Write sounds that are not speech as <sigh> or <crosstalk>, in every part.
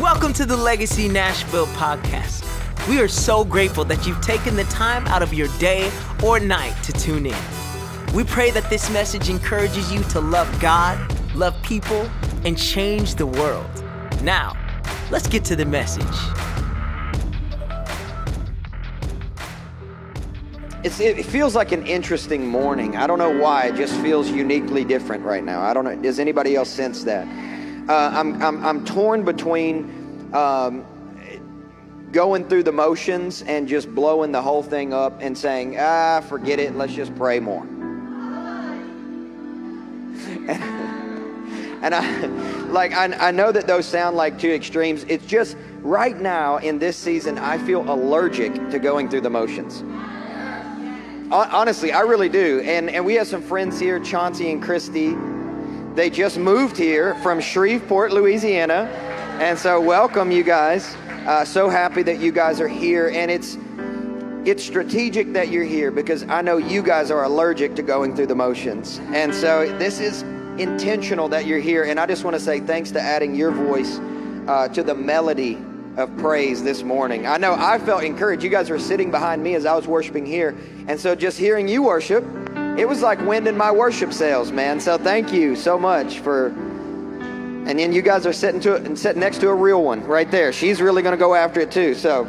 Welcome to the Legacy Nashville podcast. We are so grateful that you've taken the time out of your day or night to tune in. We pray that this message encourages you to love God, love people, and change the world. Now, let's get to the message. It's, it feels like an interesting morning. I don't know why. It just feels uniquely different right now. I don't know. Does anybody else sense that? Uh, I'm, I'm, I'm torn between um, going through the motions and just blowing the whole thing up and saying, ah, forget it. Let's just pray more. And, <laughs> and I, like, I, I know that those sound like two extremes. It's just right now in this season, I feel allergic to going through the motions honestly, I really do. And and we have some friends here, Chauncey and Christy. They just moved here from Shreveport, Louisiana, and so welcome you guys. Uh, so happy that you guys are here, and it's it's strategic that you're here because I know you guys are allergic to going through the motions, and so this is intentional that you're here. And I just want to say thanks to adding your voice uh, to the melody of praise this morning. I know I felt encouraged. You guys were sitting behind me as I was worshiping here. And so just hearing you worship, it was like wind in my worship sails, man. So thank you so much for. And then you guys are sitting to it and sitting next to a real one right there. She's really going to go after it too. So.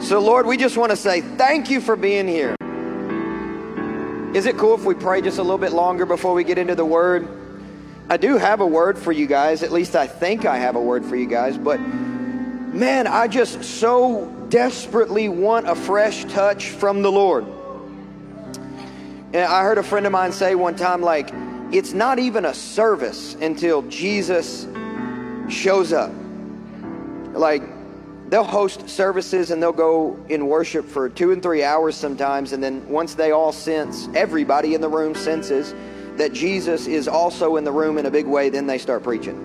So Lord, we just want to say thank you for being here. Is it cool if we pray just a little bit longer before we get into the word? I do have a word for you guys. At least I think I have a word for you guys. But man, I just so desperately want a fresh touch from the Lord. And I heard a friend of mine say one time, like, it's not even a service until Jesus shows up. Like, they'll host services and they'll go in worship for two and three hours sometimes. And then once they all sense, everybody in the room senses that Jesus is also in the room in a big way, then they start preaching.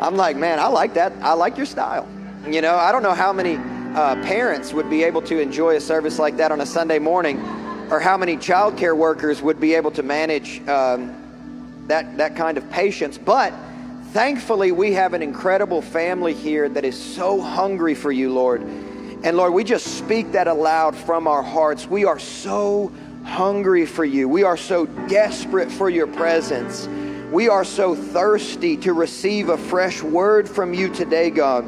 I'm like, man, I like that. I like your style. You know, I don't know how many uh, parents would be able to enjoy a service like that on a Sunday morning, or how many childcare workers would be able to manage um, that that kind of patience. But thankfully, we have an incredible family here that is so hungry for you, Lord. And Lord, we just speak that aloud from our hearts. We are so hungry for you. We are so desperate for your presence. We are so thirsty to receive a fresh word from you today, God.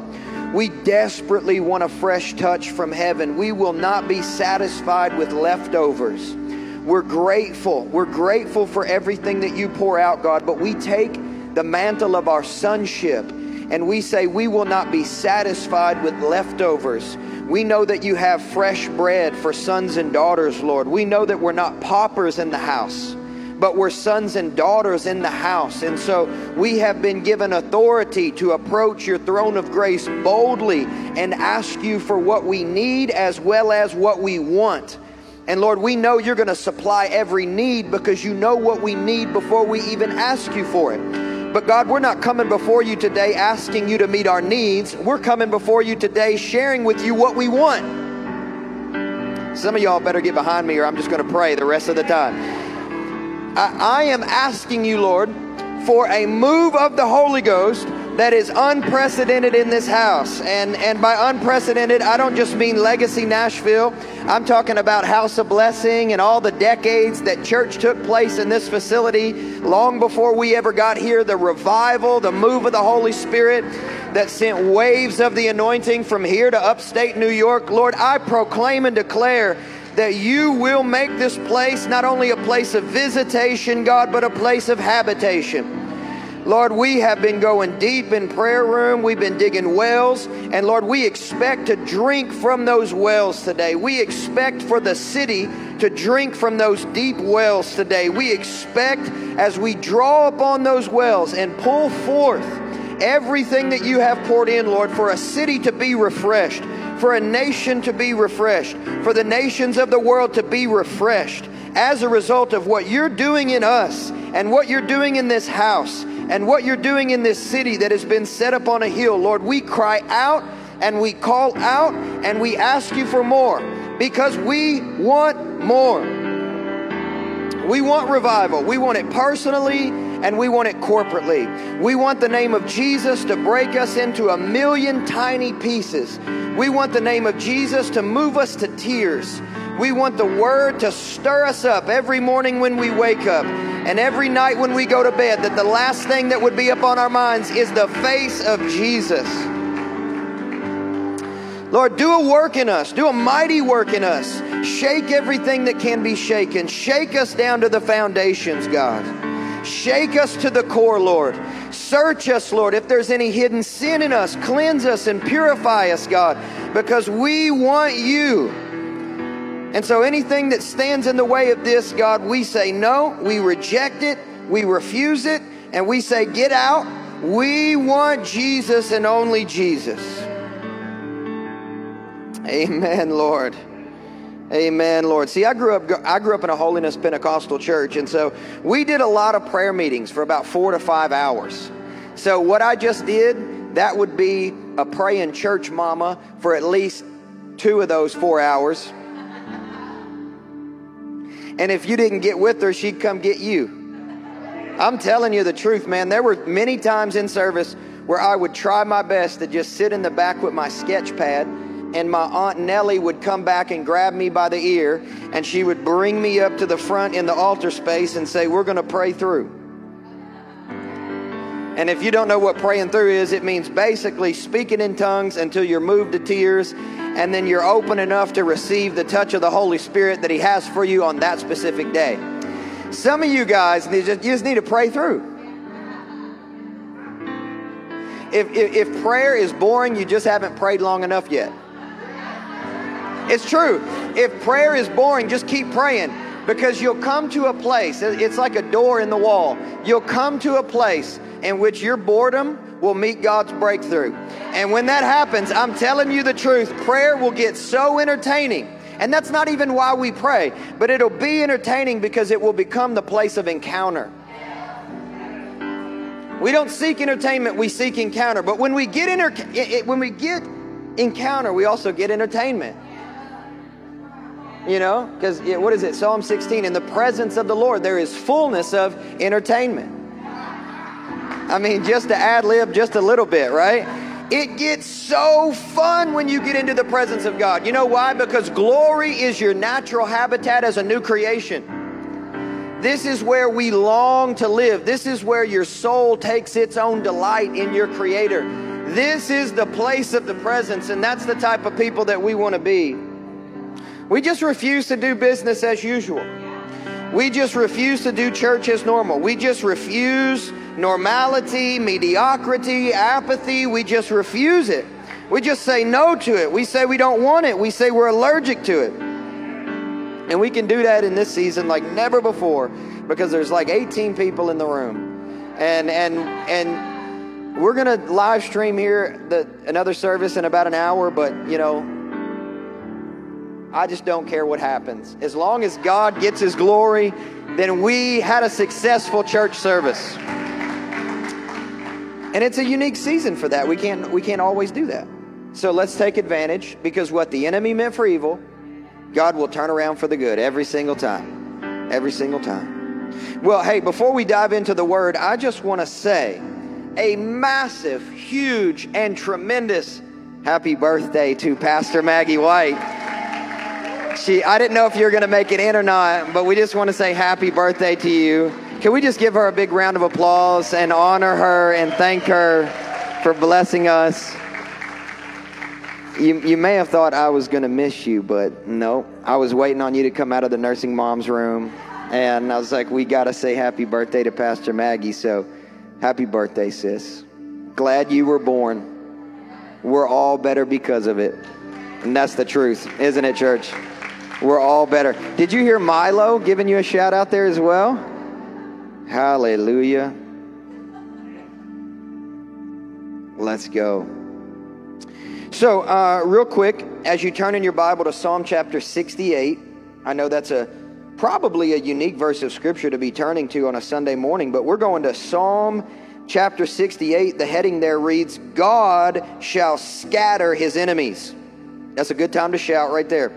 We desperately want a fresh touch from heaven. We will not be satisfied with leftovers. We're grateful. We're grateful for everything that you pour out, God, but we take the mantle of our sonship and we say we will not be satisfied with leftovers. We know that you have fresh bread for sons and daughters, Lord. We know that we're not paupers in the house, but we're sons and daughters in the house. And so we have been given authority to approach your throne of grace boldly and ask you for what we need as well as what we want. And Lord, we know you're going to supply every need because you know what we need before we even ask you for it. But God, we're not coming before you today asking you to meet our needs. We're coming before you today sharing with you what we want. Some of y'all better get behind me or I'm just going to pray the rest of the time. I, I am asking you, Lord, for a move of the Holy Ghost that is unprecedented in this house. And, and by unprecedented, I don't just mean Legacy Nashville. I'm talking about House of Blessing and all the decades that church took place in this facility long before we ever got here. The revival, the move of the Holy Spirit that sent waves of the anointing from here to upstate New York. Lord, I proclaim and declare that you will make this place not only a place of visitation, God, but a place of habitation. Lord, we have been going deep in prayer room. We've been digging wells. And Lord, we expect to drink from those wells today. We expect for the city to drink from those deep wells today. We expect as we draw upon those wells and pull forth everything that you have poured in, Lord, for a city to be refreshed, for a nation to be refreshed, for the nations of the world to be refreshed as a result of what you're doing in us and what you're doing in this house and what you're doing in this city that has been set up on a hill. Lord, we cry out and we call out and we ask you for more because we want more. We want revival. We want it personally and we want it corporately. We want the name of Jesus to break us into a million tiny pieces. We want the name of Jesus to move us to tears. We want the word to stir us up every morning when we wake up and every night when we go to bed, that the last thing that would be upon our minds is the face of Jesus. Lord, do a work in us, do a mighty work in us. Shake everything that can be shaken. Shake us down to the foundations, God. Shake us to the core, Lord. Search us, Lord. If there's any hidden sin in us, cleanse us and purify us, God, because we want you. And so anything that stands in the way of this, God, we say no, we reject it, we refuse it, and we say, get out. We want Jesus and only Jesus. Amen, Lord. Amen, Lord. See, I grew up I grew up in a holiness Pentecostal church, and so we did a lot of prayer meetings for about 4 to 5 hours. So what I just did, that would be a praying church mama for at least 2 of those 4 hours. And if you didn't get with her, she'd come get you. I'm telling you the truth, man. There were many times in service where I would try my best to just sit in the back with my sketch pad and my aunt Nellie would come back and grab me by the ear and she would bring me up to the front in the altar space and say, We're going to pray through. And if you don't know what praying through is, it means basically speaking in tongues until you're moved to tears and then you're open enough to receive the touch of the Holy Spirit that He has for you on that specific day. Some of you guys, you just, need to pray through. If, if, if prayer is boring, you just haven't prayed long enough yet. It's true. If prayer is boring, just keep praying because you'll come to a place, it's like a door in the wall. You'll come to a place in which your boredom will meet God's breakthrough. And when that happens, I'm telling you the truth, prayer will get so entertaining. And that's not even why we pray, but it'll be entertaining because it will become the place of encounter. We don't seek entertainment, we seek encounter. But when we get enter- when we get encounter, we also get entertainment. You know, because what is it? Psalm 16 In the presence of the Lord, there is fullness of entertainment. I mean, just to ad lib just a little bit, right? It gets so fun when you get into the presence of God. You know why? Because glory is your natural habitat as a new creation. This is where we long to live. This is where your soul takes its own delight in your Creator. This is the place of the presence, and that's the type of people that we want to be. We just refuse to do business as usual. We just refuse to do church as normal. We just refuse normality, mediocrity, apathy. We just refuse it. We just say no to it. We say we don't want it. We say we're allergic to it. And we can do that in this season like never before because there's like 18 people in the room. And and and we're going to live stream here the another service in about an hour, but you know, I just don't care what happens. As long as God gets his glory, then we had a successful church service. And it's a unique season for that. We can't we can't always do that. So let's take advantage because what the enemy meant for evil, God will turn around for the good every single time. Every single time. Well, hey, before we dive into the word, I just want to say a massive, huge, and tremendous happy birthday to Pastor Maggie White. She, I didn't know if you were going to make it in or not, but we just want to say happy birthday to you. Can we just give her a big round of applause and honor her and thank her for blessing us? You, you may have thought I was going to miss you, but no. I was waiting on you to come out of the nursing mom's room, and I was like, we got to say happy birthday to Pastor Maggie. So, happy birthday, sis. Glad you were born. We're all better because of it. And that's the truth, isn't it, church? We're all better. Did you hear Milo giving you a shout out there as well? Hallelujah. Let's go. So, uh, real quick, as you turn in your Bible to Psalm chapter 68, I know that's a probably a unique verse of scripture to be turning to on a Sunday morning, but we're going to Psalm chapter 68. The heading there reads, God shall scatter his enemies. That's a good time to shout right there.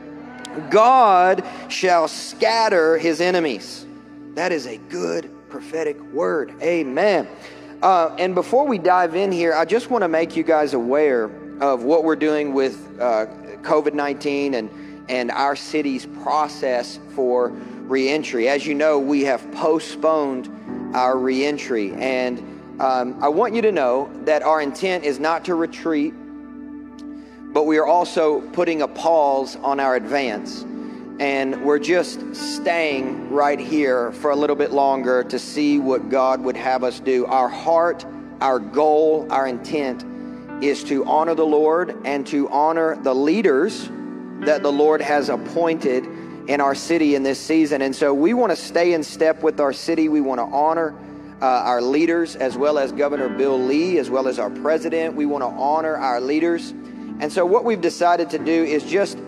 God shall scatter his enemies. That is a good prophetic word. Amen. Uh, and before we dive in here, I just want to make you guys aware of what we're doing with uh, COVID 19 and, and our city's process for reentry. As you know, we have postponed our reentry. And um, I want you to know that our intent is not to retreat, but we are also putting a pause on our advance. And we're just staying right here for a little bit longer to see what God would have us do. Our heart, our goal, our intent is to honor the Lord and to honor the leaders that the Lord has appointed in our city in this season. And so we want to stay in step with our city. We want to honor uh, our leaders as well as Governor Bill Lee, as well as our president. We want to honor our leaders. And so what we've decided to do is just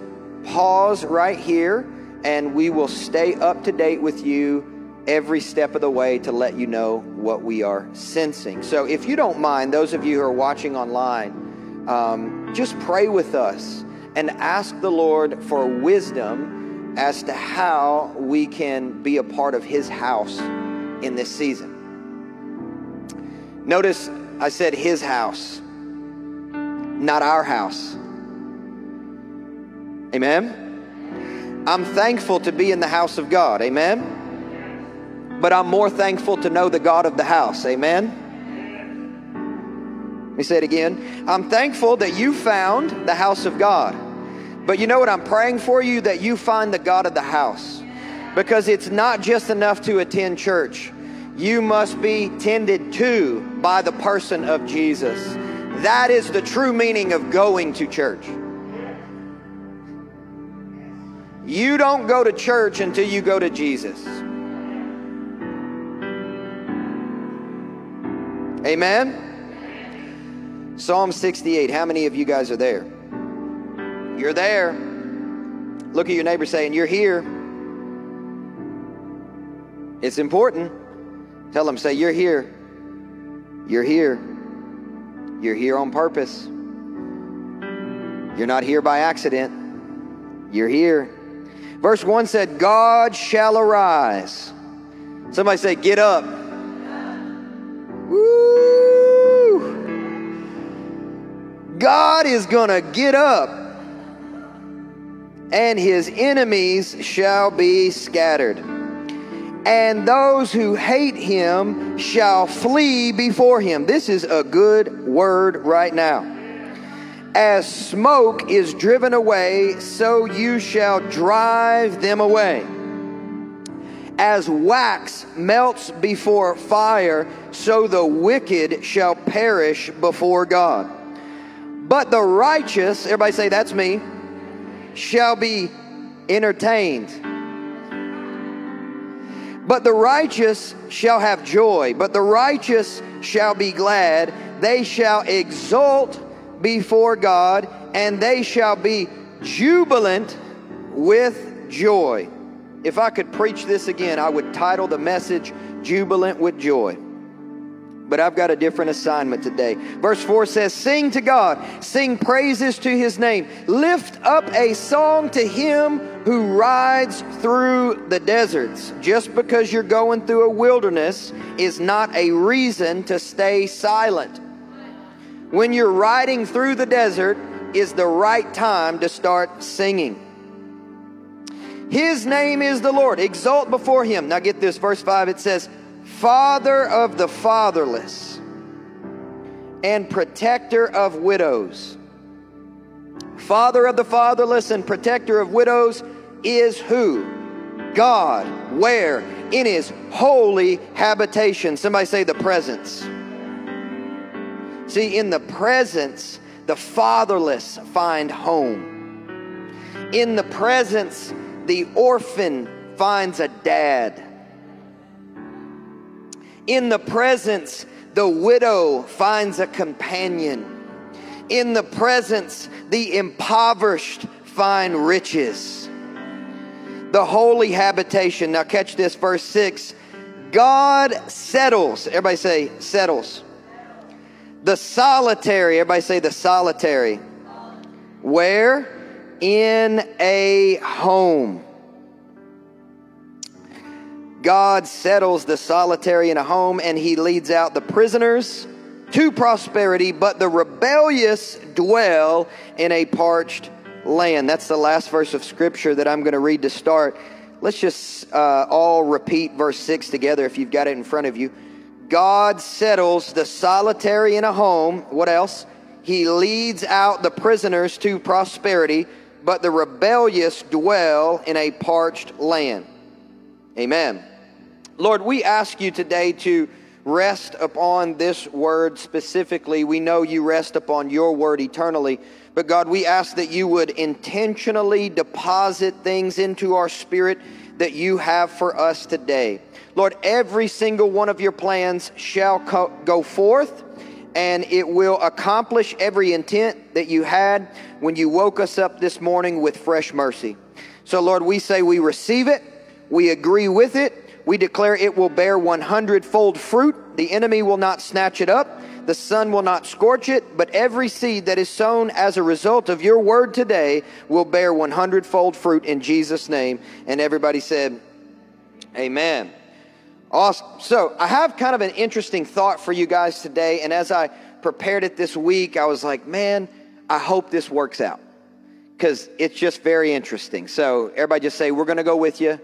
pause right here and we will stay up to date with you every step of the way to let you know what we are sensing. So if you don't mind, those of you who are watching online, um, just pray with us and ask the Lord for wisdom as to how we can be a part of His house in this season. Notice I said His house, not our house. Amen? I'm thankful to be in the house of God. Amen? But I'm more thankful to know the God of the house. Amen? Let me say it again. I'm thankful that you found the house of God. But you know what? I'm praying for you that you find the God of the house. Because it's not just enough to attend church, you must be tended to by the person of Jesus. That is the true meaning of going to church. You don't go to church until you go to Jesus. Amen? Psalm 68. How many of you guys are there? You're there. Look at your neighbor saying, You're here. It's important. Tell them, say, You're here. You're here. You're here on purpose. You're not here by accident. You're here. Verse 1 said, God shall arise. Somebody say, Get up. Woo! God is going to get up, and his enemies shall be scattered. And those who hate him shall flee before him. This is a good word right now. As smoke is driven away, so you shall drive them away. As wax melts before fire, so the wicked shall perish before God. But the righteous, everybody say, That's me, shall be entertained. But the righteous shall have joy, but the righteous shall be glad. They shall exult before God, and they shall be jubilant with joy. If I could preach this again, I would title the message Jubilant with Joy. But I've got a different assignment today. Verse 4 says, Sing to God, sing praises to his name, lift up a song to him who rides through the deserts. Just because you're going through a wilderness is not a reason to stay silent. When you're riding through the desert is the right time to start singing. His name is the Lord. Exalt before him. Now get this, verse 5 it says, Father of the fatherless and protector of widows. Father of the fatherless and protector of widows is who? God. Where? In his holy habitation. Somebody say the presence. See, in the presence, the fatherless find home. In the presence, the orphan finds a dad. In the presence, the widow finds a companion. In the presence, the impoverished find riches. The holy habitation. Now, catch this, verse 6. God settles. Everybody say, settles. The solitary. Everybody say, the solitary. Where? In a home. God settles the solitary in a home and he leads out the prisoners to prosperity, but the rebellious dwell in a parched land. That's the last verse of scripture that I'm going to read to start. Let's just uh, all repeat verse 6 together if you've got it in front of you. God settles the solitary in a home. What else? He leads out the prisoners to prosperity, but the rebellious dwell in a parched land. Amen. Lord, we ask you today to rest upon this word specifically. We know you rest upon your word eternally. But God, we ask that you would intentionally deposit things into our spirit that you have for us today. Lord, every single one of your plans shall co- go forth and it will accomplish every intent that you had when you woke us up this morning with fresh mercy. So, Lord, we say we receive it, we agree with it, we declare it will bear 100 fold fruit. The enemy will not snatch it up. The sun will not scorch it, but every seed that is sown as a result of your word today will bear 100 fold fruit in Jesus' name. And everybody said, Amen. Awesome. So I have kind of an interesting thought for you guys today. And as I prepared it this week, I was like, man, I hope this works out because it's just very interesting. So everybody just say, we're going to go with you.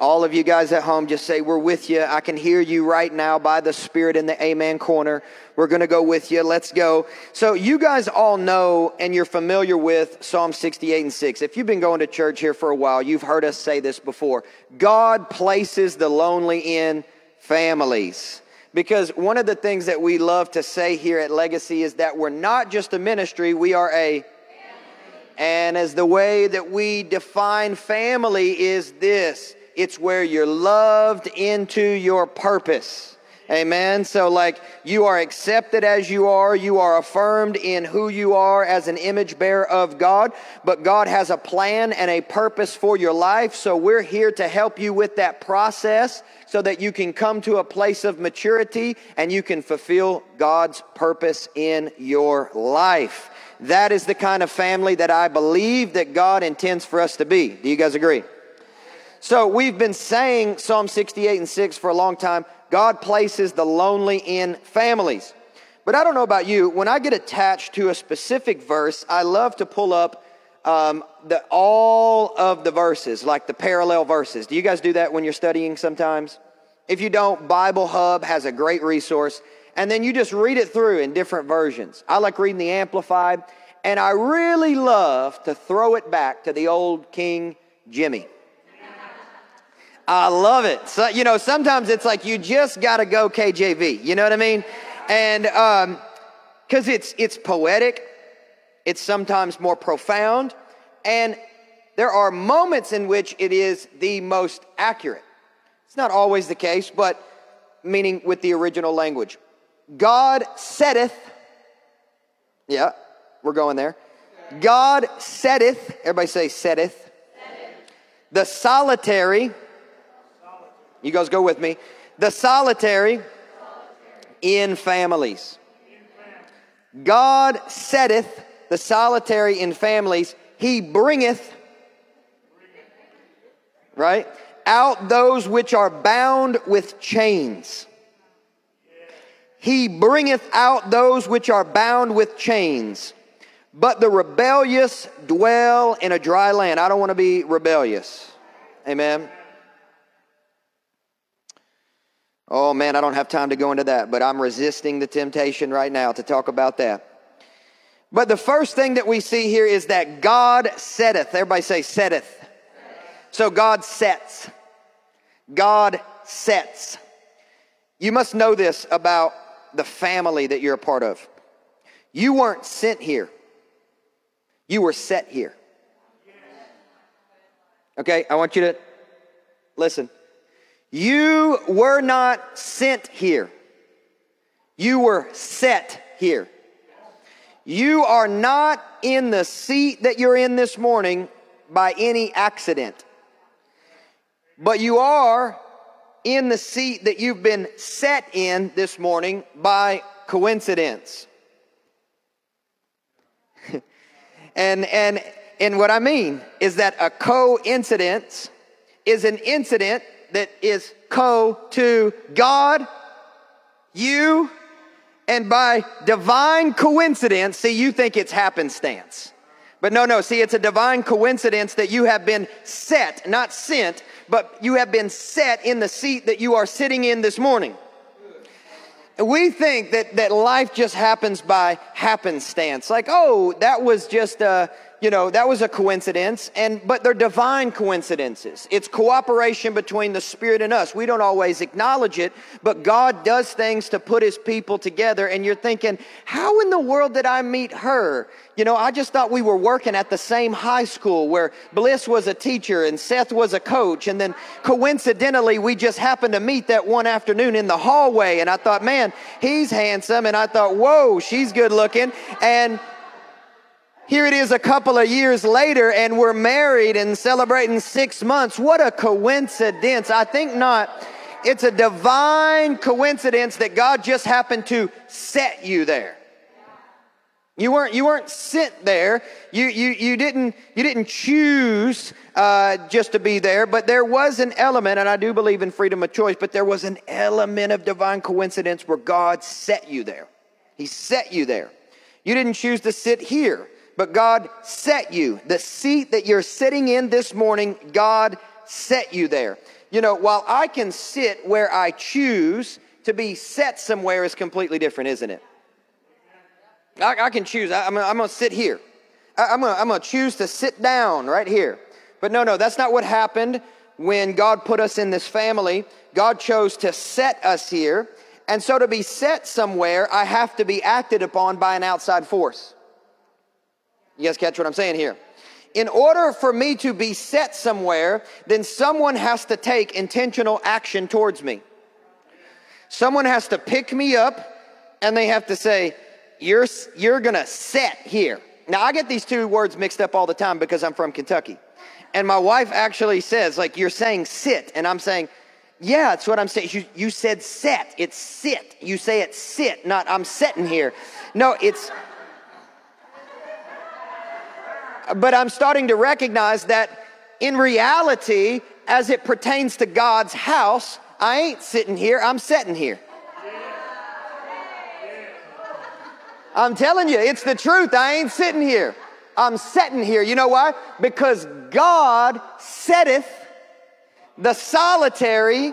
All of you guys at home, just say, We're with you. I can hear you right now by the Spirit in the Amen corner. We're going to go with you. Let's go. So, you guys all know and you're familiar with Psalm 68 and 6. If you've been going to church here for a while, you've heard us say this before. God places the lonely in families. Because one of the things that we love to say here at Legacy is that we're not just a ministry, we are a family. and as the way that we define family is this it's where you're loved into your purpose. Amen. So, like, you are accepted as you are. You are affirmed in who you are as an image bearer of God. But God has a plan and a purpose for your life. So, we're here to help you with that process so that you can come to a place of maturity and you can fulfill God's purpose in your life. That is the kind of family that I believe that God intends for us to be. Do you guys agree? So we've been saying Psalm 68 and 6 for a long time. God places the lonely in families. But I don't know about you. When I get attached to a specific verse, I love to pull up um, the, all of the verses, like the parallel verses. Do you guys do that when you're studying sometimes? If you don't, Bible Hub has a great resource. And then you just read it through in different versions. I like reading the Amplified. And I really love to throw it back to the old King Jimmy. I love it. So, you know, sometimes it's like you just got to go KJV. You know what I mean? And because um, it's it's poetic, it's sometimes more profound, and there are moments in which it is the most accurate. It's not always the case, but meaning with the original language. God setteth. Yeah, we're going there. God setteth. Everybody say setteth. setteth. The solitary you guys go with me. The solitary in families. God setteth the solitary in families. He bringeth, right, out those which are bound with chains. He bringeth out those which are bound with chains. But the rebellious dwell in a dry land. I don't want to be rebellious. Amen. Oh man, I don't have time to go into that, but I'm resisting the temptation right now to talk about that. But the first thing that we see here is that God setteth. Everybody say setteth. So God sets. God sets. You must know this about the family that you're a part of. You weren't sent here. You were set here. Okay, I want you to listen. You were not sent here. You were set here. You are not in the seat that you're in this morning by any accident, but you are in the seat that you've been set in this morning by coincidence. <laughs> and, and, and what I mean is that a coincidence is an incident that is co to God, you, and by divine coincidence, see, you think it's happenstance. But no, no, see, it's a divine coincidence that you have been set, not sent, but you have been set in the seat that you are sitting in this morning. We think that, that life just happens by happenstance. Like, oh, that was just a, you know, that was a coincidence, and but they're divine coincidences. It's cooperation between the Spirit and us. We don't always acknowledge it, but God does things to put his people together, and you're thinking, how in the world did I meet her? You know, I just thought we were working at the same high school where Bliss was a teacher and Seth was a coach, and then coincidentally we just happened to meet that one afternoon in the hallway, and I thought, man, he's handsome, and I thought, whoa, she's good looking, and here it is a couple of years later, and we're married and celebrating six months. What a coincidence. I think not. It's a divine coincidence that God just happened to set you there. You weren't, you weren't sent there. You, you, you, didn't, you didn't choose uh, just to be there, but there was an element, and I do believe in freedom of choice, but there was an element of divine coincidence where God set you there. He set you there. You didn't choose to sit here but God set you. The seat that you're sitting in this morning, God set you there. You know, while I can sit where I choose, to be set somewhere is completely different, isn't it? I, I can choose. I, am going to sit here. I, am going to choose to sit down right here. But no, no, that's not what happened when God put us in this family. God chose to set us here. And so to be set somewhere, I have to be acted upon by an outside force. You guys catch what I'm saying here? In order for me to be set somewhere, then someone has to take intentional action towards me. Someone has to pick me up and they have to say, You're, you're gonna set here. Now, I get these two words mixed up all the time because I'm from Kentucky. And my wife actually says, like, you're saying sit. And I'm saying, yeah, that's what I'm saying. You, you said set. It's sit. You say it's sit, not I'm sitting here. No, it's but I'm starting to recognize that in reality, as it pertains to God's house, I ain't sitting here, I'm sitting here. I'm telling you, it's the truth. I ain't sitting here. I'm sitting here. You know why? Because God setteth the solitary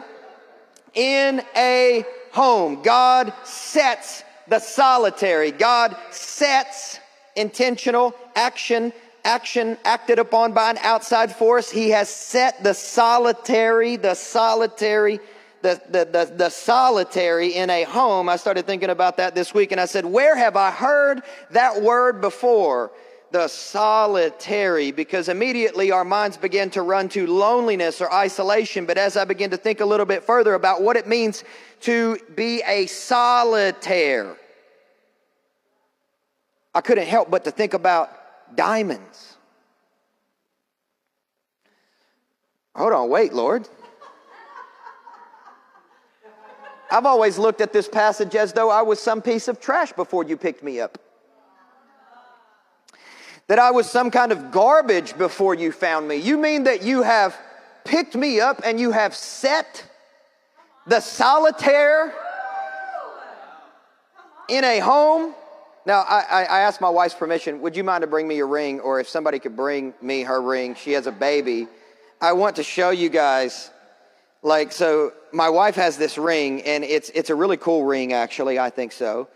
in a home. God sets the solitary. God sets intentional action action acted upon by an outside force. He has set the solitary, the solitary, the, the, the, the, solitary in a home. I started thinking about that this week and I said, Where have I heard that word before? The solitary, because immediately our minds begin to run to loneliness or isolation. But as I begin to think a little bit further about what it means to be a solitaire, I couldn't help but to think about diamonds. Hold on, wait, Lord. I've always looked at this passage as though I was some piece of trash before you picked me up. That I was some kind of garbage before you found me. You mean that you have picked me up and you have set the solitaire in a home now, I, I, asked my wife's permission, would you mind to bring me your ring? Or if somebody could bring me her ring, she has a baby. I want to show you guys, like, so my wife has this ring, and it's, it's a really cool ring, actually, I think so.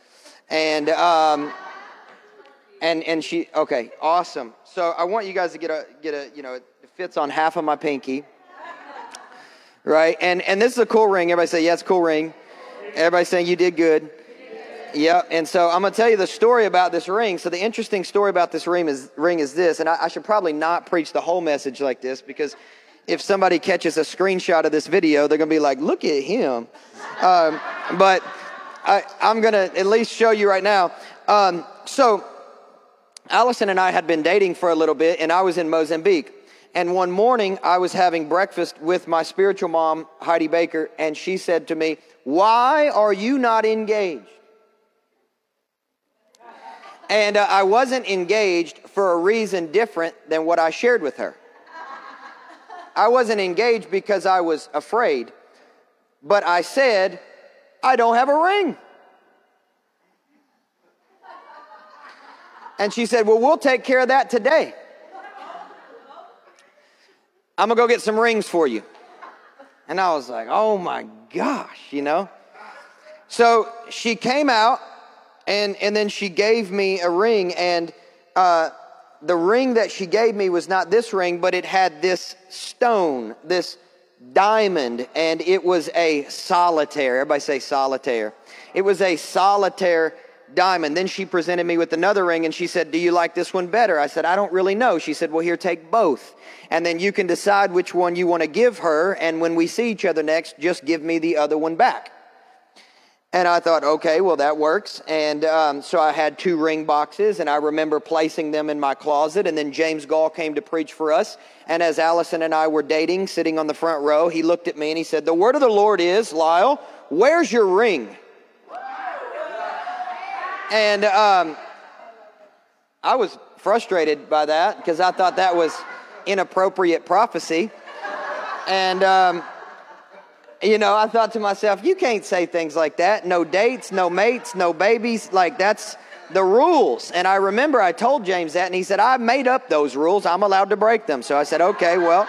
And, um, and, and she, okay, awesome. So I want you guys to get a, get a, you know, it fits on half of my pinky, right? And, and this is a cool ring. Everybody say, yeah, it's cool ring. Everybody saying you did good. Yeah, and so I'm going to tell you the story about this ring. So the interesting story about this ring is ring is this, and I, I should probably not preach the whole message like this because if somebody catches a screenshot of this video, they're going to be like, "Look at him." Um, but I, am going to at least show you right now. Um, so Allison and I had been dating for a little bit, and I was in Mozambique. And one morning, I was having breakfast with my spiritual mom, Heidi Baker, and she said to me, Why are you not engaged? And uh, I wasn't engaged for a reason different than what I shared with her. I wasn't engaged because I was afraid, but I said, I don't have a ring. And she said, Well, we'll take care of that today. I'm gonna go get some rings for you. And I was like, Oh my gosh, you know? So she came out and, and then she gave me a ring, and uh, the ring that she gave me was not this ring, but it had this stone, this diamond, and it was a solitaire. Everybody say solitaire. It was a solitaire diamond. Then she presented me with another ring and she said, Do you like this one better? I said, I don't really know. She said, Well, here, take both. And then you can decide which one you want to give her. And when we see each other next, just give me the other one back. And I thought, okay, well, that works. And um, so I had two ring boxes, and I remember placing them in my closet. And then James Goll came to preach for us. And as Allison and I were dating, sitting on the front row, he looked at me and he said, The word of the Lord is, Lyle, where's your ring? And um, I was frustrated by that because I thought that was inappropriate prophecy. And. Um, you know, I thought to myself, you can't say things like that. No dates, no mates, no babies. Like, that's the rules. And I remember I told James that, and he said, I made up those rules. I'm allowed to break them. So I said, okay, well,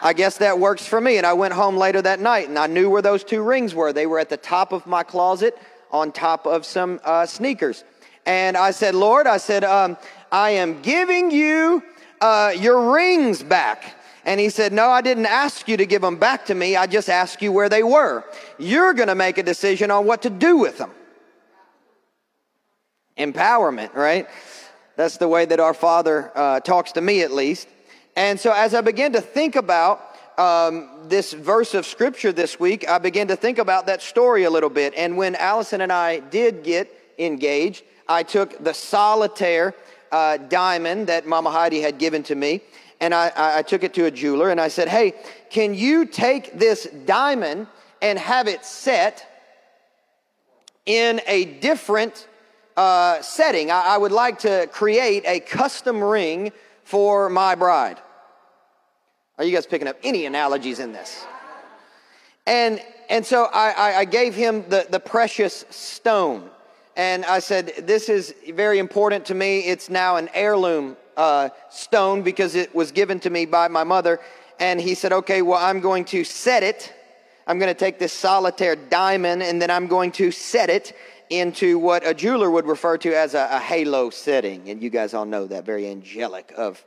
I guess that works for me. And I went home later that night, and I knew where those two rings were. They were at the top of my closet on top of some uh, sneakers. And I said, Lord, I said, um, I am giving you uh, your rings back. And he said, No, I didn't ask you to give them back to me. I just asked you where they were. You're going to make a decision on what to do with them. Empowerment, right? That's the way that our Father uh, talks to me, at least. And so, as I began to think about um, this verse of Scripture this week, I began to think about that story a little bit. And when Allison and I did get engaged, I took the solitaire uh, diamond that Mama Heidi had given to me and I, I took it to a jeweler and I said, Hey, can you take this diamond and have it set in a different uh, setting? I, I would like to create a custom ring for my bride. Are you guys picking up any analogies in this? And, and so I, I gave him the, the precious stone. And I said, This is very important to me. It's now an heirloom uh, stone because it was given to me by my mother. And he said, Okay, well, I'm going to set it. I'm going to take this solitaire diamond and then I'm going to set it into what a jeweler would refer to as a, a halo setting. And you guys all know that, very angelic of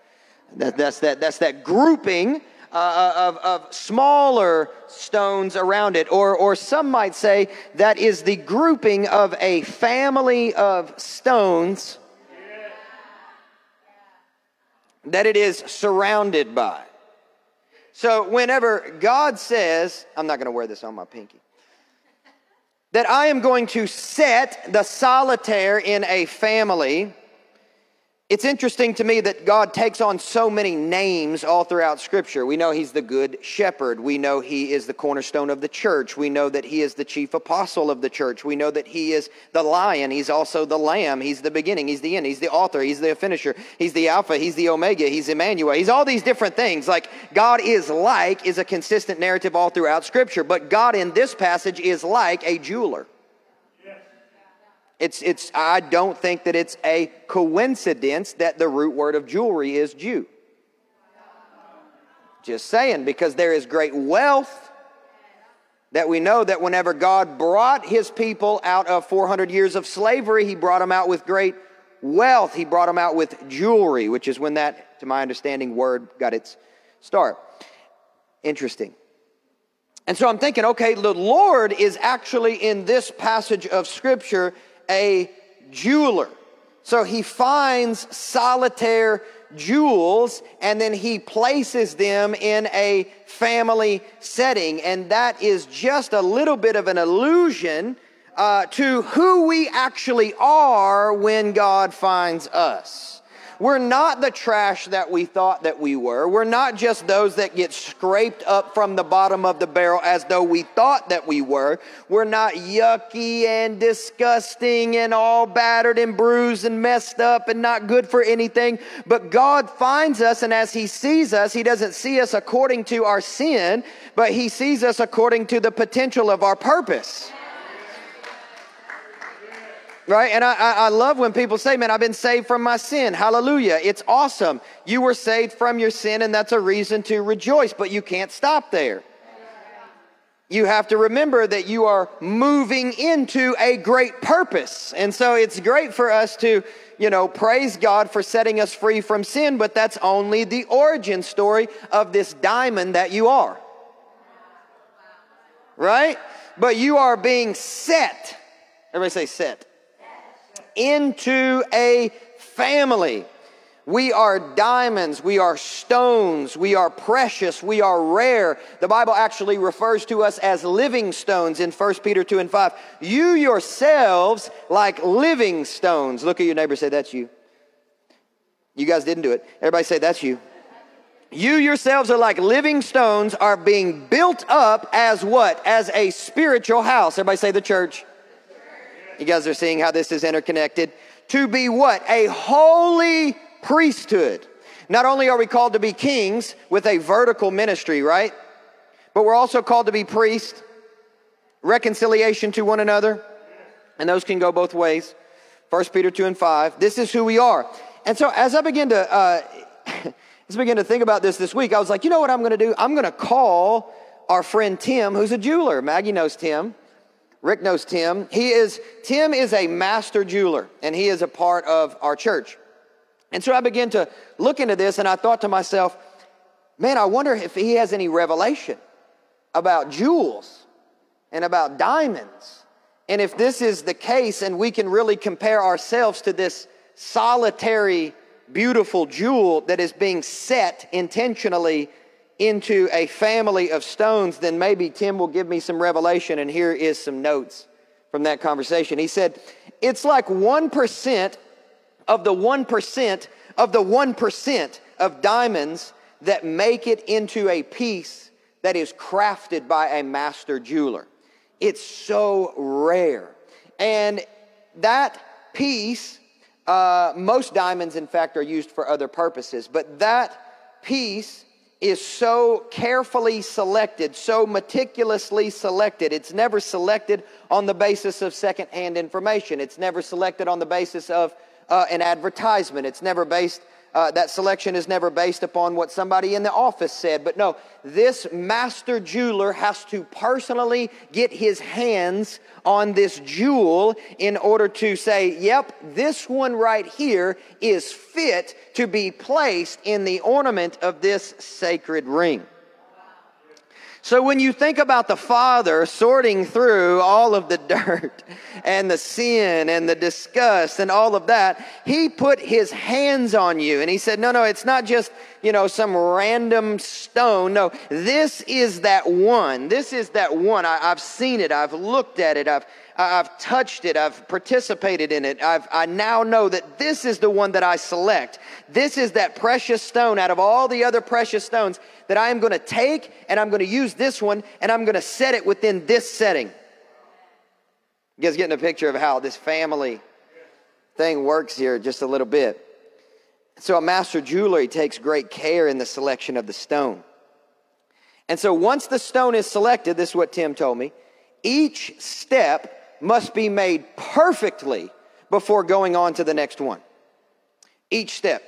that, that's that that's that grouping uh, uh of, of smaller stones around it, or, or some might say that is the grouping of a family of stones that it is surrounded by. So, whenever God says, I'm not going to wear this on my pinky, that I am going to set the solitaire in a family it's interesting to me that God takes on so many names all throughout Scripture. We know He's the Good Shepherd. We know He is the cornerstone of the church. We know that He is the chief apostle of the church. We know that He is the lion. He's also the lamb. He's the beginning. He's the end. He's the author. He's the finisher. He's the Alpha. He's the Omega. He's Emmanuel. He's all these different things. Like God is like is a consistent narrative all throughout Scripture. But God in this passage is like a jeweler. It's, it's, I don't think that it's a coincidence that the root word of jewelry is Jew. Just saying, because there is great wealth that we know that whenever God brought his people out of 400 years of slavery, he brought them out with great wealth. He brought them out with jewelry, which is when that, to my understanding, word got its start. Interesting. And so I'm thinking, okay, the Lord is actually in this passage of Scripture a jeweler. So he finds solitaire jewels and then he places them in a family setting. And that is just a little bit of an allusion uh, to who we actually are when God finds us. We're not the trash that we thought that we were. We're not just those that get scraped up from the bottom of the barrel as though we thought that we were. We're not yucky and disgusting and all battered and bruised and messed up and not good for anything. But God finds us, and as He sees us, He doesn't see us according to our sin, but He sees us according to the potential of our purpose. Right? And I, I love when people say, man, I've been saved from my sin. Hallelujah. It's awesome. You were saved from your sin, and that's a reason to rejoice, but you can't stop there. You have to remember that you are moving into a great purpose. And so it's great for us to, you know, praise God for setting us free from sin, but that's only the origin story of this diamond that you are. Right? But you are being set. Everybody say set into a family. We are diamonds, we are stones, we are precious, we are rare. The Bible actually refers to us as living stones in 1 Peter 2 and 5. You yourselves, like living stones. Look at your neighbor, say, That's you. You guys didn't do it. Everybody say, That's you. You yourselves are like living stones, are being built up as what? As a spiritual house. Everybody say, The church you guys are seeing how this is interconnected. To be what? A holy priesthood. Not only are we called to be kings with a vertical ministry, right? But we're also called to be priests, reconciliation to one another, and those can go both ways. 1 Peter 2 and 5. This is who we are. And so as I begin to, uh, <laughs> as I begin to think about this this week, I was like, you know what I'm going to do? I'm going to call our friend Tim, who's a jeweler. Maggie knows Tim. Rick knows Tim. He is, Tim is a master jeweler, and he is a part of our church. And so I began to look into this, and I thought to myself, man, I wonder if he has any revelation about jewels and about diamonds. And if this is the case, and we can really compare ourselves to this solitary, beautiful jewel that is being set intentionally into a family of stones, then maybe Tim will give me some revelation. And here is some notes from that conversation. He said, It's like 1% of the 1% of the 1% of diamonds that make it into a piece that is crafted by a master jeweler. It's so rare. And that piece, uh, most diamonds, in fact, are used for other purposes, but that piece is so carefully selected, so meticulously selected. It's never selected on the basis of secondhand information. It's never selected on the basis of uh, an advertisement. It's never based uh, that selection is never based upon what somebody in the office said. But no, this master jeweler has to personally get his hands on this jewel in order to say, yep, this one right here is fit to be placed in the ornament of this sacred ring. So when you think about the Father sorting through all of the <laughs> dirt and the sin and the disgust and all of that, He put His hands on you and He said, no, no, it's not just, you know, some random stone. No, this is that one. This is that one. I, have seen it. I've looked at it. I've, I've touched it. I've participated in it. I've, I now know that this is the one that I select. This is that precious stone out of all the other precious stones that I am going to take and I'm going to use this one and I'm going to set it within this setting. You guys getting a picture of how this family thing works here just a little bit. So a master jeweler takes great care in the selection of the stone. And so once the stone is selected, this is what Tim told me, each step must be made perfectly before going on to the next one. Each step.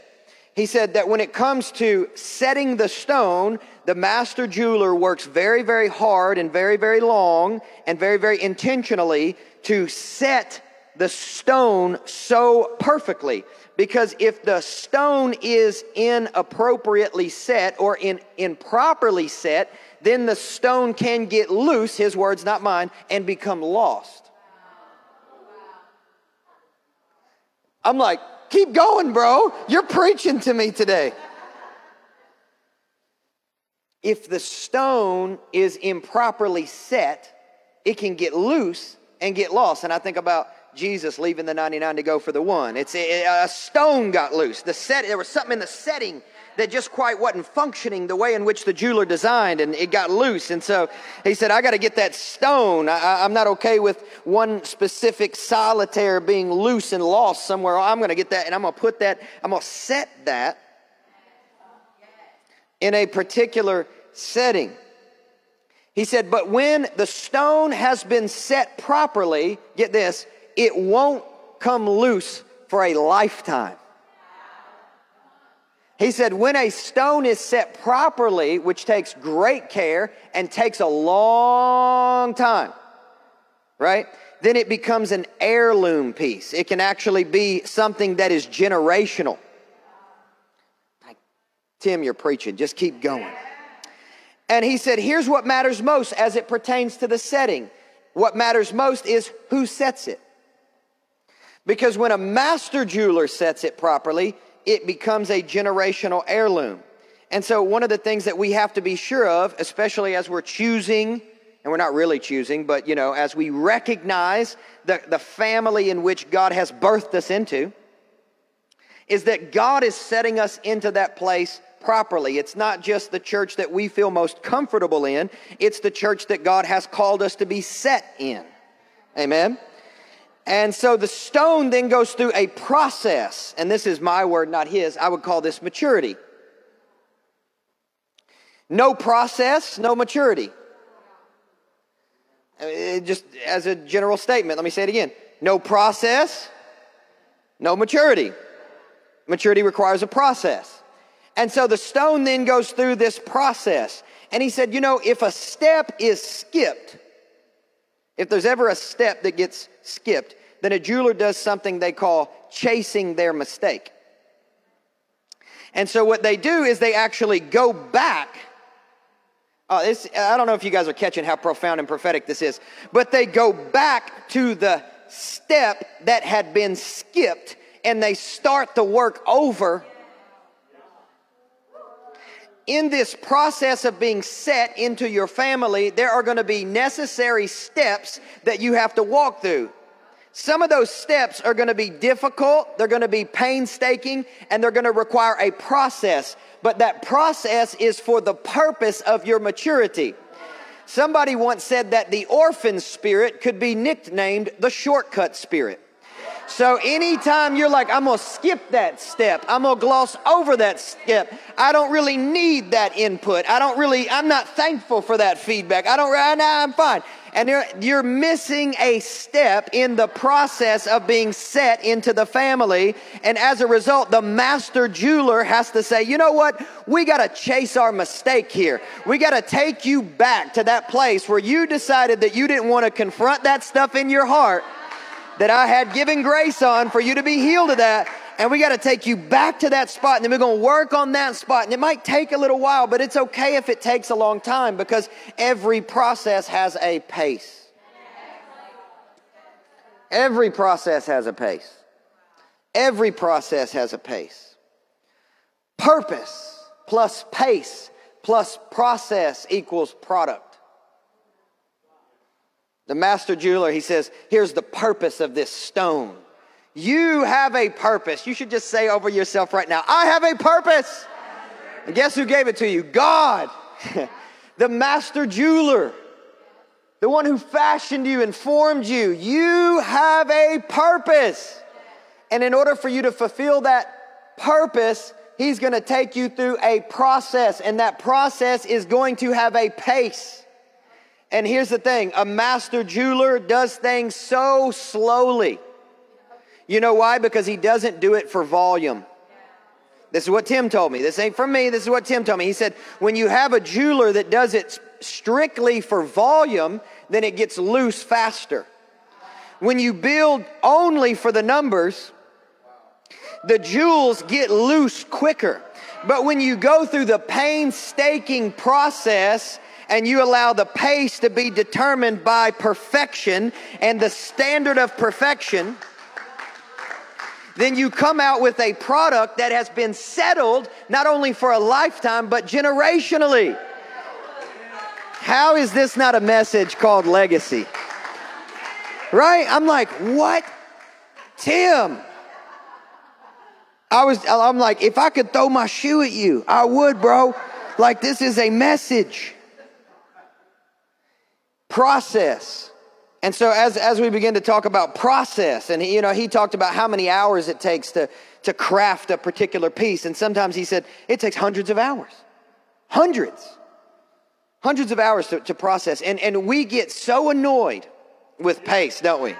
He said that when it comes to setting the stone, the master jeweler works very, very hard and very, very long and very, very intentionally to set the stone so perfectly. Because if the stone is inappropriately set or in, improperly set, then the stone can get loose, his words, not mine, and become lost. I'm like, Keep going, bro. You're preaching to me today. If the stone is improperly set, it can get loose and get lost. And I think about Jesus leaving the 99 to go for the one. It's a, a stone got loose. The set, there was something in the setting that just quite wasn't functioning the way in which the jeweler designed, and it got loose. And so he said, I got to get that stone. I, am not okay with one specific solitaire being loose and lost somewhere. I'm going to get that, and I'm going to put that, I'm going to set that in a particular setting. He said, but when the stone has been set properly, get this, it won't come loose for a lifetime. He said, when a stone is set properly, which takes great care and takes a long time, right? Then it becomes an heirloom piece. It can actually be something that is generational. Like, Tim, you're preaching. Just keep going. And he said, here's what matters most as it pertains to the setting. What matters most is who sets it. Because when a master jeweler sets it properly, it becomes a generational heirloom. And so, one of the things that we have to be sure of, especially as we're choosing, and we're not really choosing, but you know, as we recognize the, the family in which God has birthed us into, is that God is setting us into that place properly. It's not just the church that we feel most comfortable in, it's the church that God has called us to be set in. Amen. And so the stone then goes through a process, and this is my word, not his. I would call this maturity. No process, no maturity. Uh, just as a general statement, let me say it again. No process, no maturity. Maturity requires a process. And so the stone then goes through this process. And he said, you know, if a step is skipped, if there's ever a step that gets skipped, then a jeweler does something they call chasing their mistake. And so what they do is they actually go back. Uh, this, I don't know if you guys are catching how profound and prophetic this is, but they go back to the step that had been skipped and they start the work over in this process of being set into your family, there are going to be necessary steps that you have to walk through. Some of those steps are going to be difficult, they're going to be painstaking, and they're going to require a process. But that process is for the purpose of your maturity. Somebody once said that the orphan spirit could be nicknamed the shortcut spirit. So anytime you're like, I'm gonna skip that step, I'm gonna gloss over that step, I don't really need that input. I don't really, I'm not thankful for that feedback. I don't, nah, I'm fine and you're, you're missing a step in the process of being set into the family. And as a result, the master jeweler has to say, you know what? We got to chase our mistake here. We got to take you back to that place where you decided that you didn't want to confront that stuff in your heart that I had given grace on for you to be healed of that and we got to take you back to that spot and then we're going to work on that spot. And it might take a little while but it's okay if it takes a long time because every process has a pace. Every process has a pace. Every process has a pace. Purpose plus pace plus process equals product. The master jeweler he says here's the purpose of this stone you have a purpose. You should just say over yourself right now, I have a purpose. And guess who gave it to you? God, <laughs> the master jeweler, the one who fashioned you and formed you. You have a purpose. And in order for you to fulfill that purpose, He's going to take you through a process, and that process is going to have a pace. And here's the thing a master jeweler does things so slowly you know why? Because he doesn't do it for volume. This is what Tim told me. This ain't from me. This is what Tim told me. He said, when you have a jeweler that does it strictly for volume, then it gets loose faster. When you build only for the numbers, the jewels get loose quicker. But when you go through the painstaking process and you allow the pace to be determined by perfection and the standard of perfection, then you come out with a product that has been settled not only for a lifetime, but generationally. How is this not a message called legacy? Right? I'm like, what? Tim. I was, I'm like, if I could throw my shoe at you, I would, bro. Like, this is a message. Process. And so as, as we begin to talk about process, and he, you know, he talked about how many hours it takes to, to craft a particular piece. And sometimes he said, it takes hundreds of hours. Hundreds. Hundreds of hours to, to process. And, and we get so annoyed with pace, don't we?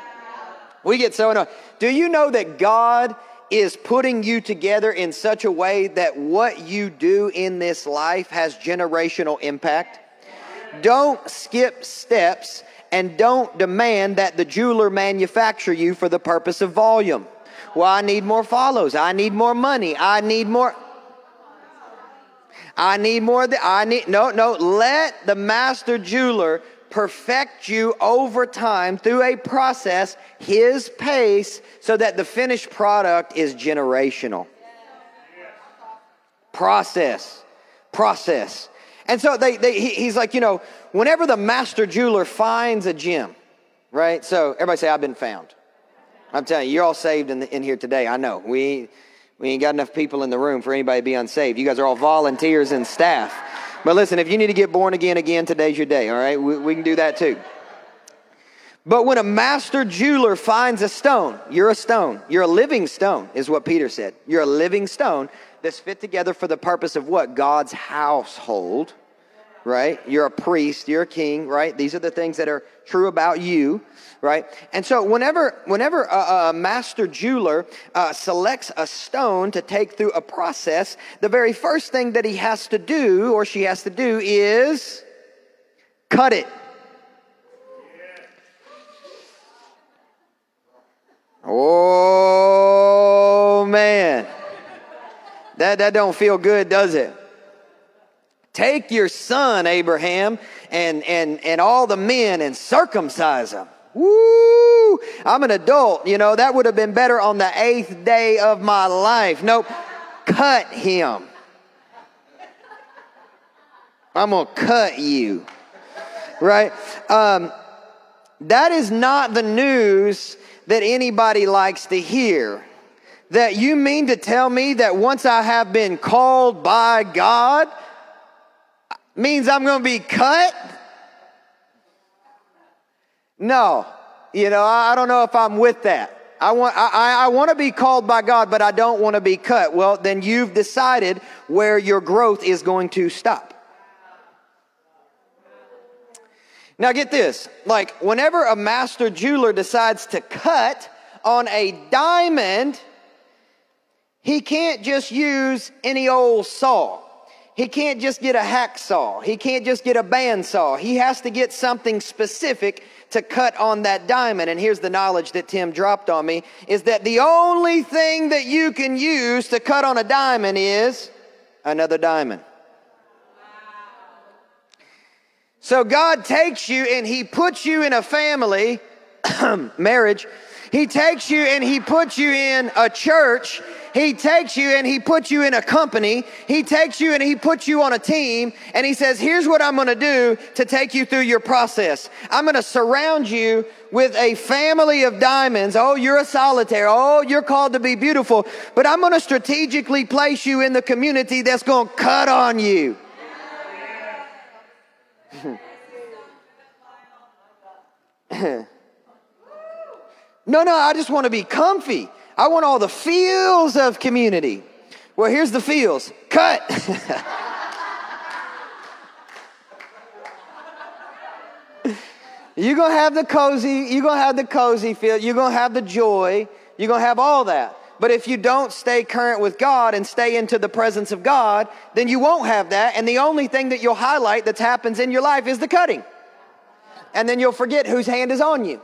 We get so annoyed. Do you know that God is putting you together in such a way that what you do in this life has generational impact? Don't skip steps and don't demand that the jeweler manufacture you for the purpose of volume. Well, I need more follows. I need more money. I need more. I need more. The, I need no, no. Let the master jeweler perfect you over time through a process, his pace, so that the finished product is generational. Process, process. And so they, they he, he's like, you know, whenever the master jeweler finds a gem, right? So everybody say, I've been found. I'm telling you, you're all saved in, the, in here today. I know. We, we ain't got enough people in the room for anybody to be unsaved. You guys are all volunteers and staff. But listen, if you need to get born again again, today's your day, all right? We, we can do that too. But when a master jeweler finds a stone, you're a stone. You're a living stone, is what Peter said. You're a living stone that's fit together for the purpose of what? God's household, right? You're a priest, you're a king, right? These are the things that are true about you right? And so whenever, whenever a, a master jeweler uh, selects a stone to take through a process, the very first thing that he has to do or she has to do is cut it. Oh man. That that don't feel good, does it? Take your son Abraham and and and all the men and circumcise them. Woo! I'm an adult. You know, that would have been better on the eighth day of my life. Nope. Cut him. I'm going to cut you. Right? Um, that is not the news that anybody likes to hear. That you mean to tell me that once I have been called by God, means I'm going to be cut? No, you know, I don't know if I'm with that. I want, I, I want to be called by God, but I don't want to be cut. Well, then you've decided where your growth is going to stop. Now, get this like, whenever a master jeweler decides to cut on a diamond, he can't just use any old saw. He can't just get a hacksaw. He can't just get a bandsaw. He has to get something specific to cut on that diamond. And here's the knowledge that Tim dropped on me is that the only thing that you can use to cut on a diamond is another diamond. So God takes you and He puts you in a family, <clears throat> marriage. He takes you and He puts you in a church he takes you and he puts you in a company. He takes you and he puts you on a team and he says, here's what I'm going to do to take you through your process. I'm going to surround you with a family of diamonds. Oh, you're a solitaire. Oh, you're called to be beautiful. But I'm going to strategically place you in the community that's going to cut on you. <laughs> no, no, I just want to be comfy. I want all the feels of community. Well, here's the feels. Cut. <laughs> you're to have the cozy, you're to have the cozy feel, you're to have the joy, you're to have all that. But if you don't stay current with God and stay into the presence of God, then you won't have that. And the only thing that you'll highlight that happens in your life is the cutting. And then you'll forget whose hand is on you.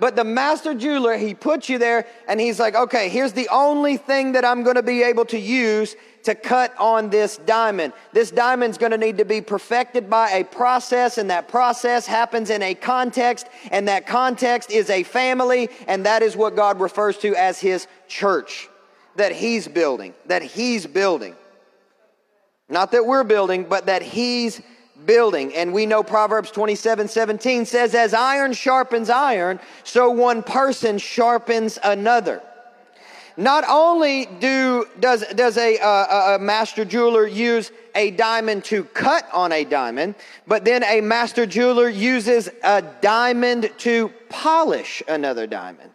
But the master jeweler, he puts you there and he's like, okay, here's the only thing that I'm going to be able to use to cut on this diamond. This diamond's going to need to be perfected by a process and that process happens in a context and that context is a family and that is what God refers to as his church that he's building, that he's building. Not that we're building, but that he's building. And we know Proverbs 27 17 says, As iron sharpens iron, so one person sharpens another. Not only do, does, does a, a master jeweler use a diamond to cut on a diamond, but then a master jeweler uses a diamond to polish another diamond.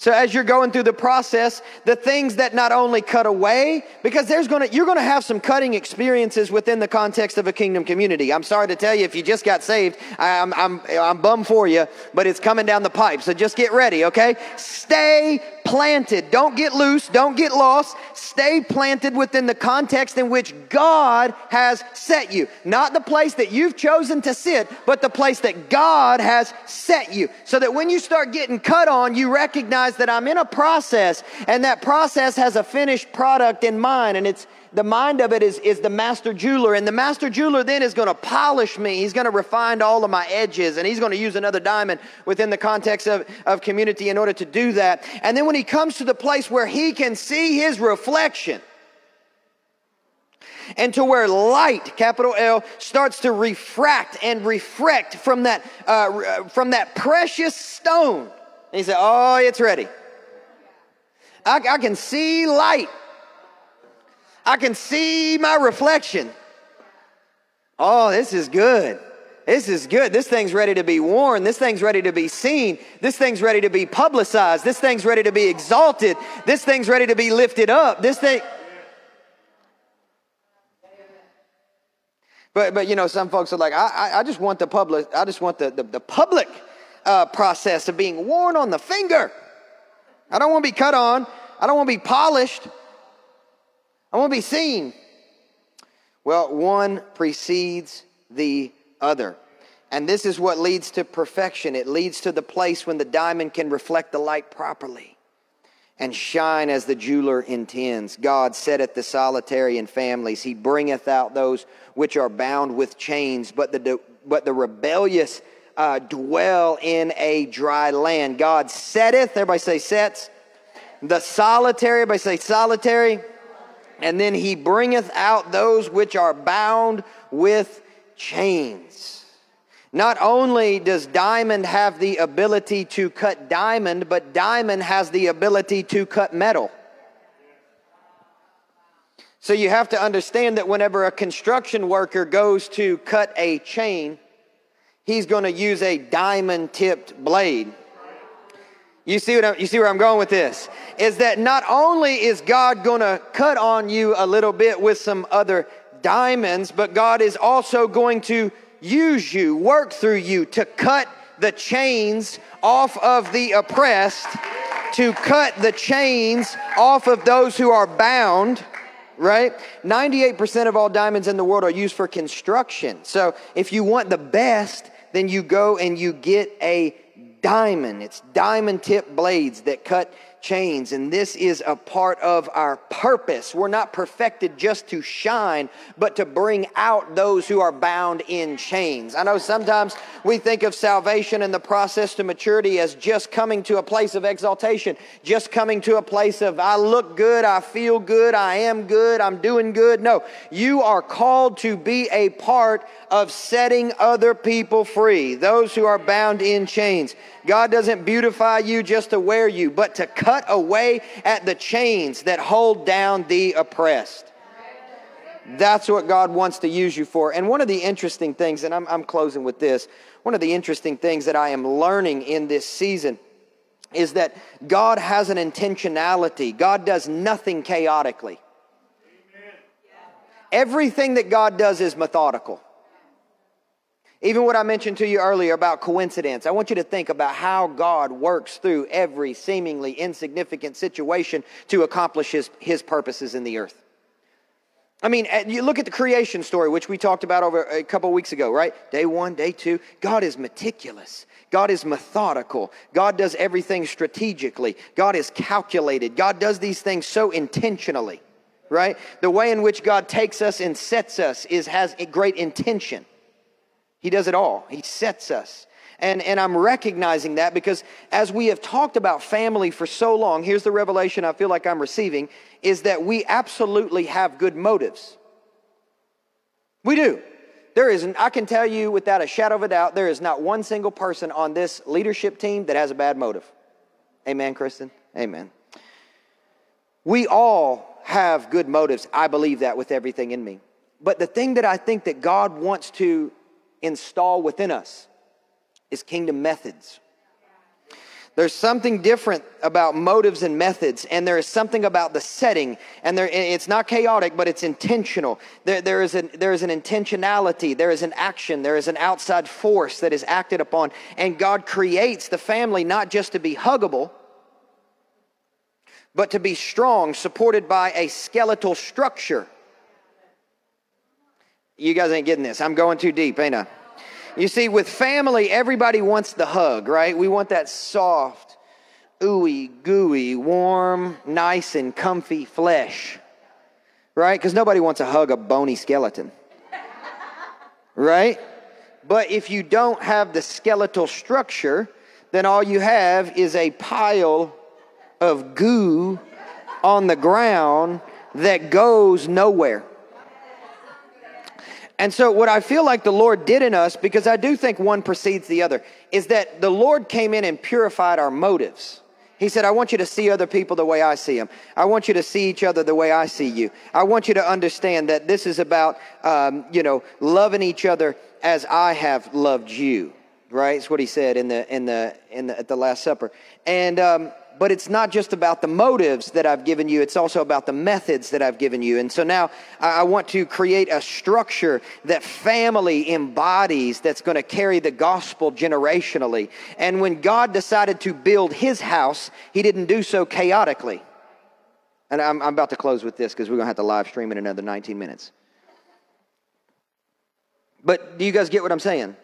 So as you're going through the process, the things that not only cut away, because there's gonna, you're gonna have some cutting experiences within the context of a kingdom community. I'm sorry to tell you, if you just got saved, I'm, I'm, I'm bummed for you, but it's coming down the pipe. So just get ready, okay? Stay planted. Don't get loose. Don't get lost. Stay planted within the context in which God has set you. Not the place that you've chosen to sit, but the place that God has set you. So that when you start getting cut on, you recognize that I'm in a process and that process has a finished product in mind and it's the mind of it is, is the master jeweler. And the master jeweler then is going to polish me. He's going to refine all of my edges. And he's going to use another diamond within the context of, of community in order to do that. And then when he comes to the place where he can see his reflection, and to where light, capital L, starts to refract and reflect from that, uh, from that precious stone. And he said, Oh, it's ready. I, I can see light. I can see my reflection. Oh, this is good. This is good. This thing's ready to be worn. This thing's ready to be seen. This thing's ready to be publicized. This thing's ready to be exalted. This thing's ready to be lifted up. This thing. But, but you know, some folks are like, I, I, just want the public, I just want the, the, the public uh, process of being worn on the finger. I don't want to be cut on. I don't want to be polished. I want to be seen. Well, one precedes the other. And this is what leads to perfection. It leads to the place when the diamond can reflect the light properly and shine as the jeweler intends. God setteth the solitary in families. He bringeth out those which are bound with chains, but the, but the rebellious uh, dwell in a dry land. God setteth, everybody say sets. The solitary, everybody say solitary and then he bringeth out those which are bound with chains. Not only does diamond have the ability to cut diamond, but diamond has the ability to cut metal. So you have to understand that whenever a construction worker goes to cut a chain, he's going to use a diamond tipped blade. You see what I'm, you see where I'm going with this? Is that not only is God going to cut on you a little bit with some other diamonds, but God is also going to use you, work through you to cut the chains off of the oppressed, to cut the chains off of those who are bound right? 98% of all diamonds in the world are used for construction. So if you want the best, then you go and you get a diamond. It's diamond tip blades that cut chains. And this is a part of our purpose. We're not perfected just to shine, but to bring out those who are bound in chains. I know sometimes we think of salvation and the process to maturity as just coming to a place of exaltation, just coming to a place of, I look good, I feel good, I am good, I'm doing good. No, you are called to be a part of setting other people free, those who are bound in chains. God doesn't beautify you just to wear you, but to cut away at the chains that hold down the oppressed. That's what God wants to use you for. And one of the interesting things, and I'm, I'm closing with this, one of the interesting things that I am learning in this season is that God has an intentionality. God does nothing chaotically. Everything that God does is methodical. Even what I mentioned to you earlier about coincidence, I want you to think about how God works through every seemingly insignificant situation to accomplish his, his purposes in the earth. I mean, eh, you look at the creation story, which we talked about over a couple weeks ago, right? Day one, day two. God is meticulous. God is methodical. God does everything strategically. God is calculated. God does these things so intentionally, right? The way in which God takes us and sets us is has a great intention. He does it all. He sets us. And, and I'm recognizing that because as we have talked about family for so long, here's the revelation I feel like I'm receiving is that we absolutely have good motives. We do. There is, I can tell you without a shadow of a doubt, there is not one single person on this leadership team that has a bad motive. Amen, Kristen? Amen. We all have good motives. I believe that with everything in me. But the thing that I think that God wants to install within us is kingdom methods. There's something different about motives and methods, and there is something about the setting, and there, it's not chaotic, but it's intentional. There, there, is an, there is an intentionality, there is an action, there is an outside force that is acted upon, and God creates the family not just to be huggable, but to be strong, supported by a skeletal structure. You guys ain't getting this. I'm going too deep, ain't I? You see, with family, everybody wants the hug, right? We want that soft, ooey, gooey, warm, nice, and comfy flesh, right? Because nobody wants to hug a bony skeleton, right? But if you don't have the skeletal structure, then all you have is a pile of goo on the ground that goes nowhere. And so, what I feel like the Lord did in us, because I do think one precedes the other, is that the Lord came in and purified our motives. He said, I want you to see other people the way I see them. I want you to see each other the way I see you. I want you to understand that this is about, um, you know, loving each other as I have loved you. Right? It's what he said in the in the in the at the Last Supper. And um, but it's not just about the motives that I've given you, it's also about the methods that I've given you. And so now I want to create a structure that family embodies that's going to carry the gospel generationally. And when God decided to build his house, he didn't do so chaotically. And I'm, I'm about to close with this because we're going to have to live stream in another 19 minutes. But do you guys get what I'm saying?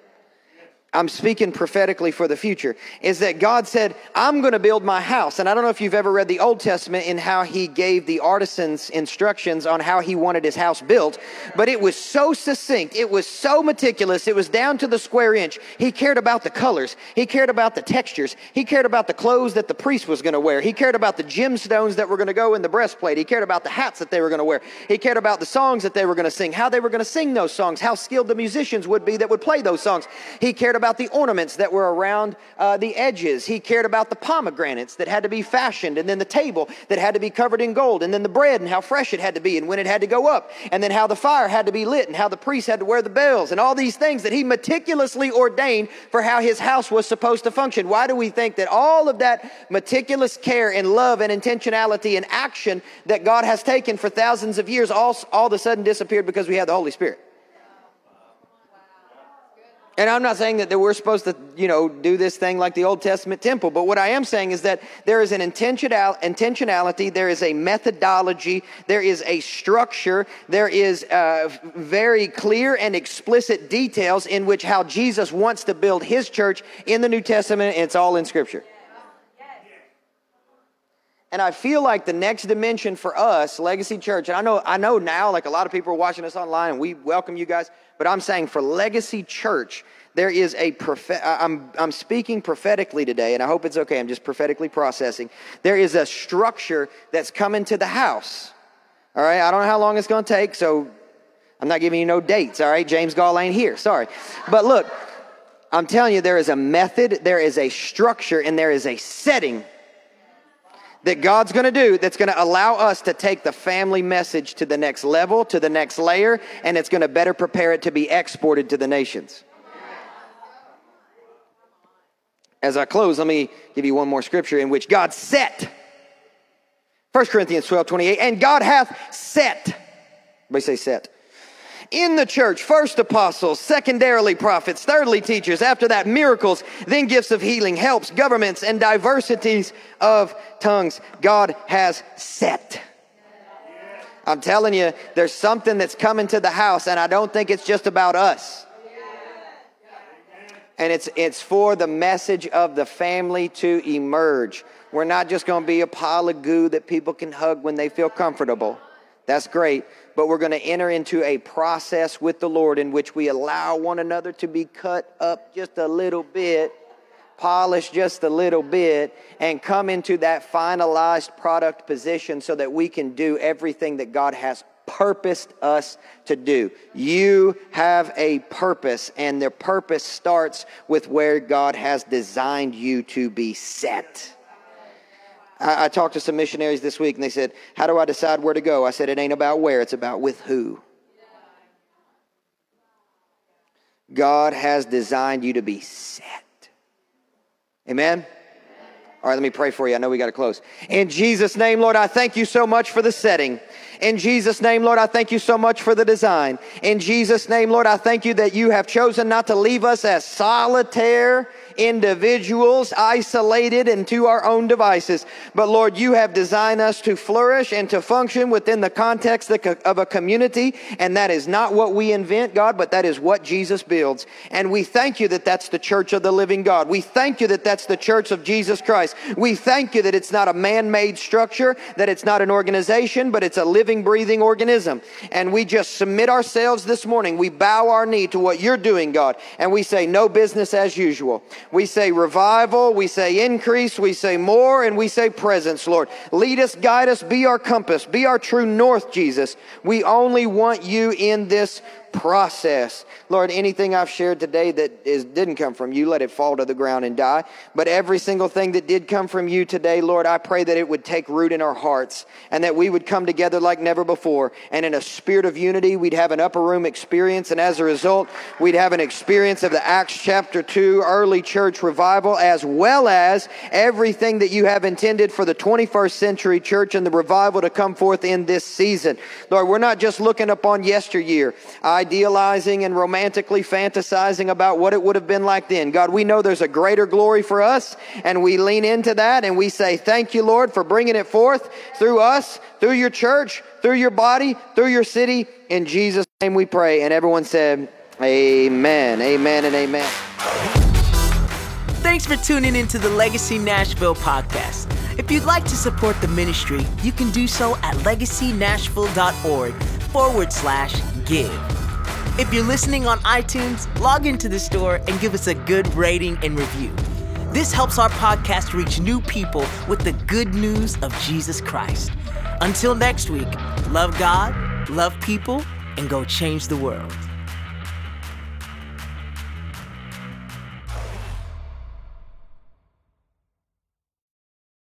I'm speaking prophetically for the future, is that God said, I'm going to build my house. And I don't know if you've ever read the Old Testament in how he gave the artisans instructions on how he wanted his house built, but it was so succinct. It was so meticulous. It was down to the square inch. He cared about the colors. He cared about the textures. He cared about the clothes that the priest was going to wear. He cared about the gemstones that were going to go in the breastplate. He cared about the hats that they were going to wear. He cared about the songs that they were going to sing, how they were going to sing those songs, how skilled the musicians would be that would play those songs. He cared about about the ornaments that were around uh, the edges. He cared about the pomegranates that had to be fashioned, and then the table that had to be covered in gold, and then the bread and how fresh it had to be, and when it had to go up, and then how the fire had to be lit, and how the priest had to wear the bells, and all these things that he meticulously ordained for how his house was supposed to function. Why do we think that all of that meticulous care and love and intentionality and action that God has taken for thousands of years all, all of a sudden disappeared because we have the Holy Spirit? And I'm not saying that, we're supposed to, you know, do this thing like the Old Testament temple, but what I am saying is that there is an intentional, intentionality, there is a methodology, there is a structure, there is uh, very clear and explicit details in which how Jesus wants to build his church in the New Testament, and it's all in Scripture. And I feel like the next dimension for us, Legacy Church, and I know, I know now, like a lot of people are watching us online, and we welcome you guys. But I'm saying for Legacy Church, there is a prophet. I'm, I'm speaking prophetically today, and I hope it's okay. I'm just prophetically processing. There is a structure that's coming to the house. All right, I don't know how long it's going to take, so I'm not giving you no dates. All right, James Goll ain't here. Sorry, but look, I'm telling you, there is a method, there is a structure, and there is a setting that God's going to do that's going to allow us to take the family message to the next level, to the next layer, and it's going to better prepare it to be exported to the nations. As I close, let me give you one more scripture in which God set. 1 Corinthians 12 28, and God hath set. Everybody say set in the church first apostles, secondarily prophets, thirdly teachers, after that miracles, then gifts of healing, helps, governments, and diversities of tongues. God has set. I'm telling you, there's something that's coming to the house, and I don't think it's just about us. And it's, it's for the message of the family to emerge. We're not just going to be a pile of goo that people can hug when they feel comfortable. That's great but we're going to enter into a process with the Lord in which we allow one another to be cut up just a little bit, polished just a little bit, and come into that finalized product position so that we can do everything that God has purposed us to do. You have a purpose, and the purpose starts with where God has designed you to be set. I, I, talked to some missionaries this week, and they said, How do I decide where to go? I said, It ain't about where, it's about with who. God has designed you to be set. Amen? All right, let me pray for you. I know we got to close. In Jesus' name, Lord, I thank you so much for the setting. In Jesus' name, Lord, I thank you so much for the design. In Jesus' name, Lord, I thank you that you have chosen not to leave us as solitaire individuals isolated into our own devices. But Lord, you have designed us to flourish and to function within the context of a community. And that is not what we invent, God, but that is what Jesus builds. And we thank you that that's the church of the living God. We thank you that that's the church of Jesus Christ. We thank you that it's not a man made structure, that it's not an organization, but it's a living, breathing organism. And we just submit ourselves this morning. We bow our knee to what you're doing, God. And we say, no business as usual. We say revival, we say increase, we say more, and we say presence, Lord. Lead us, guide us, be our compass, be our true north, Jesus. We only want you in this process. Lord, anything I've shared today that is, didn't come from you, let it fall to the ground and die. But every single thing that did come from you today, Lord, I pray that it would take root in our hearts and that we would come together like never before. And in a spirit of unity, we'd have an upper room experience. And as a result, we'd have an experience of the Acts chapter 2 early church revival, as well as everything that you have intended for the 21st century church and the revival to come forth in this season. Lord, we're not just looking upon yesteryear. I idealizing and romantically fantasizing about what it would have been like then. God, we know there's a greater glory for us, and we lean into that and we say, Thank you, Lord, for bringing it forth through us, through your church, through your body, through your city. In Jesus' name we pray. And everyone said, Amen, amen, and amen. Thanks for tuning into the Legacy Nashville podcast. If you'd like to support the ministry, you can do so at legacynashville.org forward slash give. If you're listening on iTunes, log into the store and give us a good rating and review. This helps our podcast reach new people with the good news of Jesus Christ. Until next week, love God, love people, and go change the world.